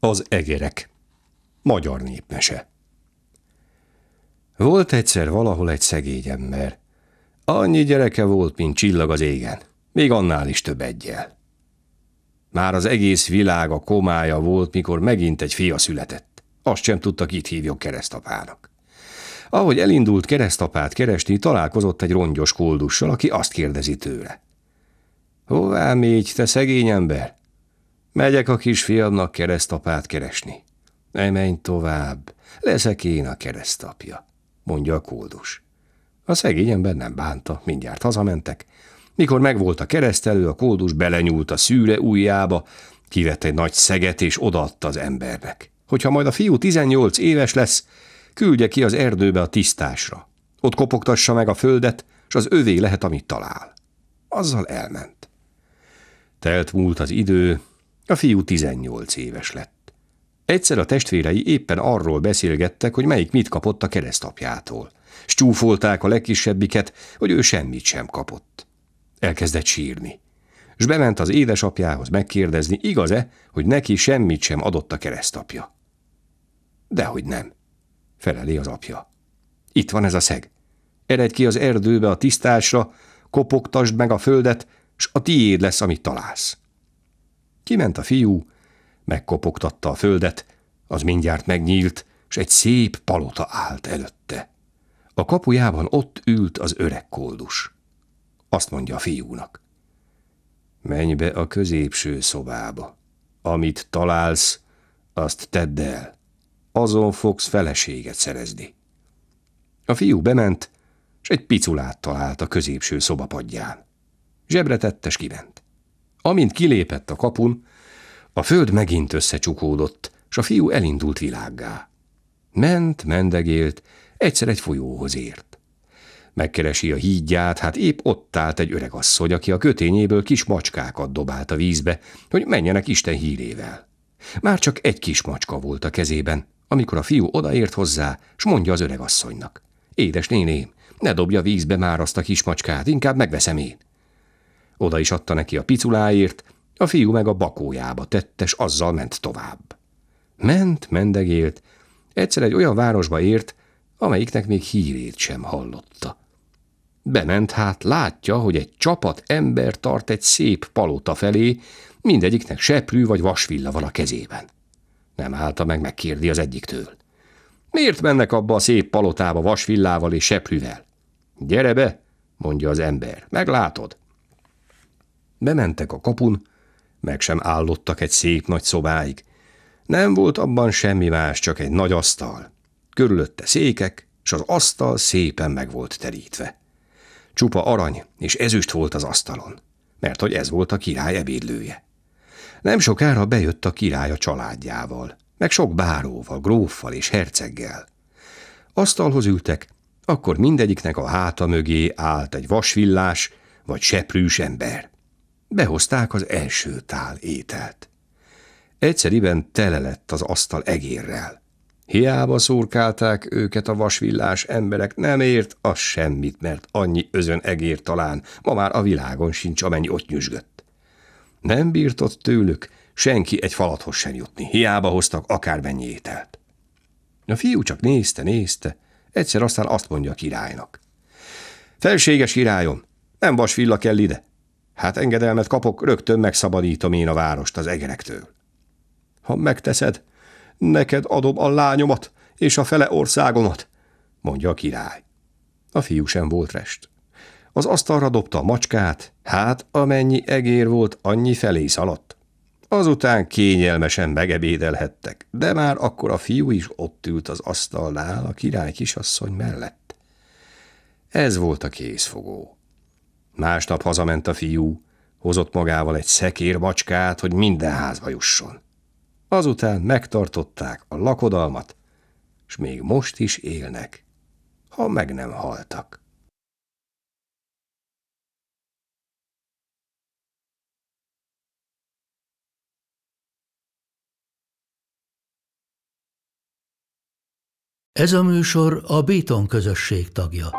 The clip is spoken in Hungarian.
Az egerek. Magyar népmese. Volt egyszer valahol egy szegény ember. Annyi gyereke volt, mint csillag az égen, még annál is több egyel. Már az egész világ a komája volt, mikor megint egy fia született. Azt sem tudta, kit hívjon keresztapának. Ahogy elindult keresztapát keresni, találkozott egy rongyos koldussal, aki azt kérdezi tőle. Hová mégy, te szegény ember? Megyek a kisfiamnak keresztapát keresni. Ne menj tovább, leszek én a keresztapja, mondja a koldus. A szegény ember nem bánta, mindjárt hazamentek. Mikor megvolt a keresztelő, a koldus belenyúlt a szűre ujjába, kivett egy nagy szeget és odaadta az embernek. Hogyha majd a fiú 18 éves lesz, küldje ki az erdőbe a tisztásra. Ott kopogtassa meg a földet, és az övé lehet, amit talál. Azzal elment. Telt múlt az idő, a fiú 18 éves lett. Egyszer a testvérei éppen arról beszélgettek, hogy melyik mit kapott a keresztapjától. Stúfolták a legkisebbiket, hogy ő semmit sem kapott. Elkezdett sírni. S bement az édesapjához megkérdezni, igaz-e, hogy neki semmit sem adott a keresztapja. Dehogy nem, feleli az apja. Itt van ez a szeg. Eredj ki az erdőbe a tisztásra, kopogtasd meg a földet, s a tiéd lesz, amit találsz. Kiment a fiú, megkopogtatta a földet, az mindjárt megnyílt, s egy szép palota állt előtte. A kapujában ott ült az öreg koldus. Azt mondja a fiúnak. Menj be a középső szobába. Amit találsz, azt tedd el. Azon fogsz feleséget szerezni. A fiú bement, s egy piculát talált a középső szobapadján. Zsebre tette, s kiment. Amint kilépett a kapun, a föld megint összecsukódott, s a fiú elindult világgá. Ment, mendegélt, egyszer egy folyóhoz ért. Megkeresi a hídját, hát épp ott állt egy öreg asszony, aki a kötényéből kis macskákat dobált a vízbe, hogy menjenek Isten hírével. Már csak egy kis macska volt a kezében, amikor a fiú odaért hozzá, s mondja az öreg asszonynak. Édes néném, ne dobja vízbe már azt a kis macskát, inkább megveszem én. Oda is adta neki a piculáért, a fiú meg a bakójába tette, s azzal ment tovább. Ment, mendegélt, egyszer egy olyan városba ért, amelyiknek még hírét sem hallotta. Bement hát, látja, hogy egy csapat ember tart egy szép palota felé, mindegyiknek seprű vagy vasvilla van a kezében. Nem állta meg, megkérdi az egyiktől. Miért mennek abba a szép palotába vasvillával és seprűvel? Gyere be, mondja az ember, meglátod. Bementek a kapun, meg sem állottak egy szép nagy szobáig. Nem volt abban semmi más, csak egy nagy asztal. Körülötte székek, és az asztal szépen meg volt terítve. Csupa arany és ezüst volt az asztalon, mert hogy ez volt a király ebédlője. Nem sokára bejött a király a családjával, meg sok báróval, gróffal és herceggel. Asztalhoz ültek, akkor mindegyiknek a háta mögé állt egy vasvillás vagy seprűs ember. Behozták az első tál ételt. Egyszeriben tele lett az asztal egérrel. Hiába szurkálták őket a vasvillás emberek, nem ért az semmit, mert annyi özön egér talán ma már a világon sincs, amennyi ott nyüzsgött. Nem bírtott tőlük senki egy falathoz sem jutni, hiába hoztak akármennyi ételt. A fiú csak nézte, nézte, egyszer aztán azt mondja a királynak. Felséges királyom, nem vasvilla kell ide, Hát engedelmet kapok, rögtön megszabadítom én a várost az egerektől. Ha megteszed, neked adom a lányomat és a fele országomat, mondja a király. A fiú sem volt rest. Az asztalra dobta a macskát, hát amennyi egér volt, annyi felé szaladt. Azután kényelmesen megebédelhettek, de már akkor a fiú is ott ült az asztalnál a király kisasszony mellett. Ez volt a készfogó. Másnap hazament a fiú, hozott magával egy szekér macskát, hogy minden házba jusson. Azután megtartották a lakodalmat, s még most is élnek, ha meg nem haltak. Ez a műsor a Béton közösség tagja.